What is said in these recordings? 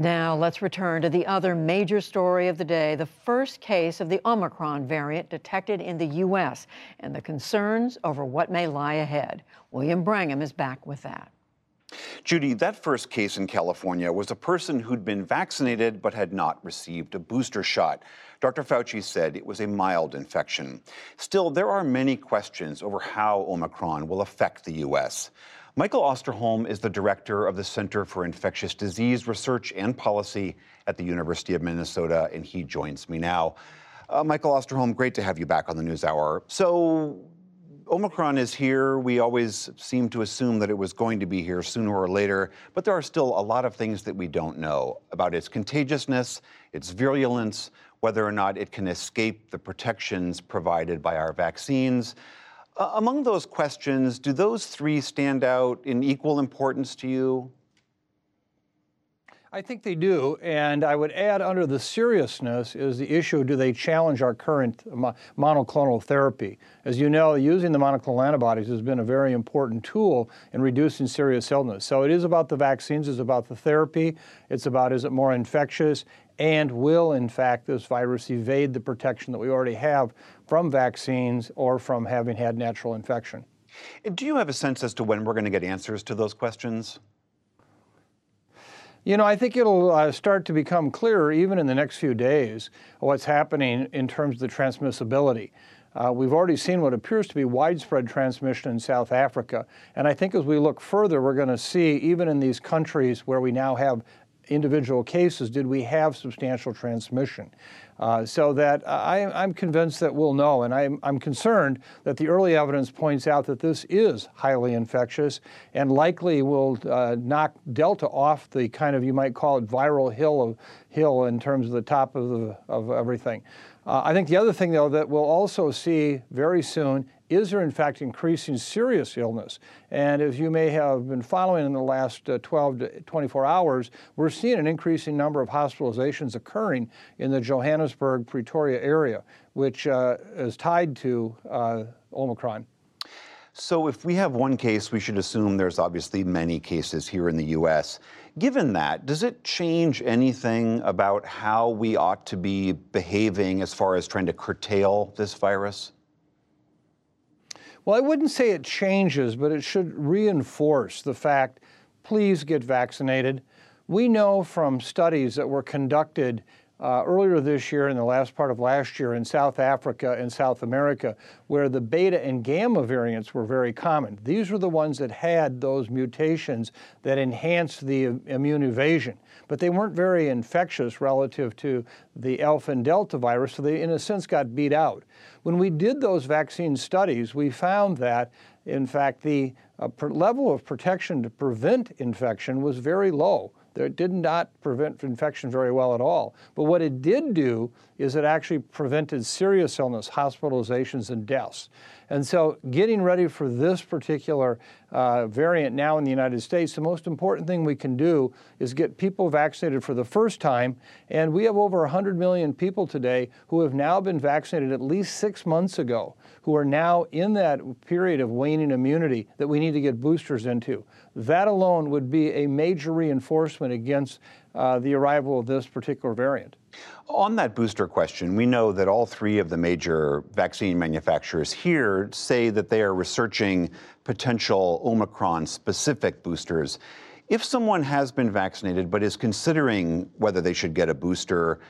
Now, let's return to the other major story of the day the first case of the Omicron variant detected in the U.S. and the concerns over what may lie ahead. William Brangham is back with that. Judy, that first case in California was a person who'd been vaccinated but had not received a booster shot. Dr. Fauci said it was a mild infection. Still, there are many questions over how Omicron will affect the U.S. Michael Osterholm is the director of the Center for Infectious Disease Research and Policy at the University of Minnesota, and he joins me now. Uh, Michael Osterholm, great to have you back on the News Hour. So, Omicron is here. We always seem to assume that it was going to be here sooner or later, but there are still a lot of things that we don't know about its contagiousness, its virulence, whether or not it can escape the protections provided by our vaccines. Uh, among those questions, do those three stand out in equal importance to you? I think they do, and I would add under the seriousness is the issue do they challenge our current monoclonal therapy? As you know, using the monoclonal antibodies has been a very important tool in reducing serious illness. So it is about the vaccines, it's about the therapy, it's about is it more infectious, and will, in fact, this virus evade the protection that we already have from vaccines or from having had natural infection. Do you have a sense as to when we're going to get answers to those questions? You know, I think it'll uh, start to become clearer even in the next few days what's happening in terms of the transmissibility. Uh, we've already seen what appears to be widespread transmission in South Africa. And I think as we look further, we're going to see, even in these countries where we now have individual cases did we have substantial transmission? Uh, so that I, am convinced that we'll know, and I'm, I'm, concerned that the early evidence points out that this is highly infectious and likely will uh, knock Delta off the kind of you might call it viral hill of hill in terms of the top of, the, of everything. Uh, I think the other thing, though, that we'll also see very soon is there in fact increasing serious illness? And as you may have been following in the last uh, 12 to 24 hours, we're seeing an increasing number of hospitalizations occurring in the Johannesburg, Pretoria area, which uh, is tied to uh, Omicron. So, if we have one case, we should assume there's obviously many cases here in the U.S. Given that, does it change anything about how we ought to be behaving as far as trying to curtail this virus? Well, I wouldn't say it changes, but it should reinforce the fact please get vaccinated. We know from studies that were conducted uh, earlier this year and the last part of last year in South Africa and South America, where the beta and gamma variants were very common. These were the ones that had those mutations that enhanced the immune evasion but they weren't very infectious relative to the alpha and delta virus, so they, in a sense, got beat out. When we did those vaccine studies, we found that, in fact, the uh, level of protection to prevent infection was very low. It did not prevent infection very well at all. But what it did do is it actually prevented serious illness, hospitalizations, and deaths. And so, getting ready for this particular uh, variant now in the United States, the most important thing we can do is get people vaccinated for the first time. And we have over 100 million people today who have now been vaccinated at least six months ago, who are now in that period of waning immunity that we need to get boosters into. That alone would be a major reinforcement against uh, the arrival of this particular variant. On that booster question, we know that all three of the major vaccine manufacturers here say that they are researching potential Omicron specific boosters. If someone has been vaccinated but is considering whether they should get a booster,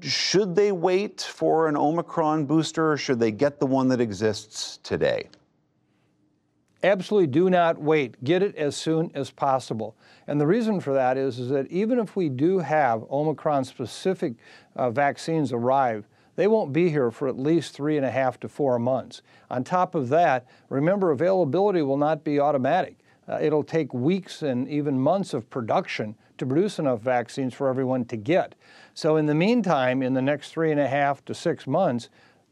should they wait for an Omicron booster or should they get the one that exists today? Absolutely do not wait. Get it as soon as possible. And the reason for that is, is that even if we do have Omicron specific uh, vaccines arrive, they won't be here for at least three and a half to four months. On top of that, remember, availability will not be automatic. Uh, it'll take weeks and even months of production to produce enough vaccines for everyone to get. So, in the meantime, in the next three and a half to six months,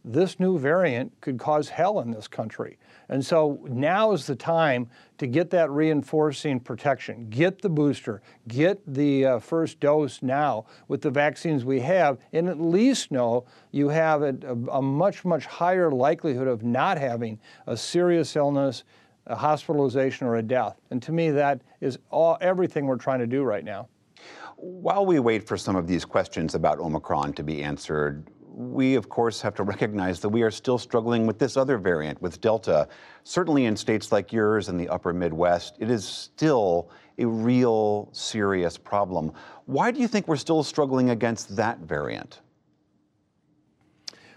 this new variant could cause hell in this country. And so now is the time to get that reinforcing protection. Get the booster, get the uh, first dose now with the vaccines we have, and at least know you have a, a, a much, much higher likelihood of not having a serious illness, a hospitalization, or a death. And to me, that is all, everything we're trying to do right now. While we wait for some of these questions about Omicron to be answered, we, of course, have to recognize that we are still struggling with this other variant, with Delta. Certainly in states like yours in the upper Midwest, it is still a real serious problem. Why do you think we're still struggling against that variant?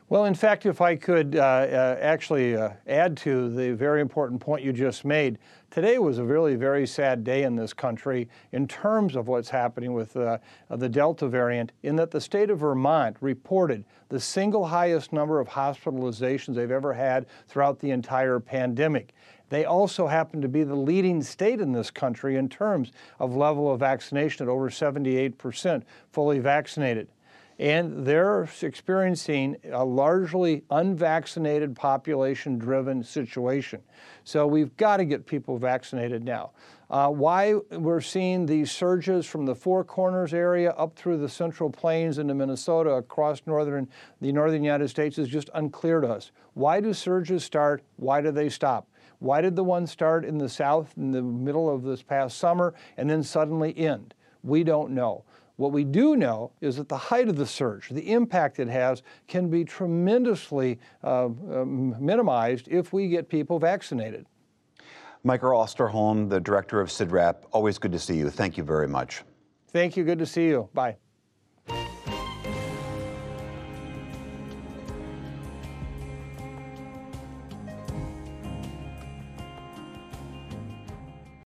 Well, in fact, if I could uh, uh, actually uh, add to the very important point you just made, today was a really very sad day in this country in terms of what's happening with uh, the Delta variant, in that the state of Vermont reported the single highest number of hospitalizations they've ever had throughout the entire pandemic. They also happen to be the leading state in this country in terms of level of vaccination at over 78% fully vaccinated and they're experiencing a largely unvaccinated population driven situation. So we've got to get people vaccinated now. Uh, why we're seeing these surges from the Four Corners area up through the Central Plains into Minnesota across northern the northern United States is just unclear to us. Why do surges start? Why do they stop? Why did the one start in the south in the middle of this past summer and then suddenly end? We don't know. What we do know is that the height of the surge, the impact it has, can be tremendously uh, um, minimized if we get people vaccinated. Michael Osterholm, the director of CIDRAP, always good to see you. Thank you very much. Thank you. Good to see you. Bye.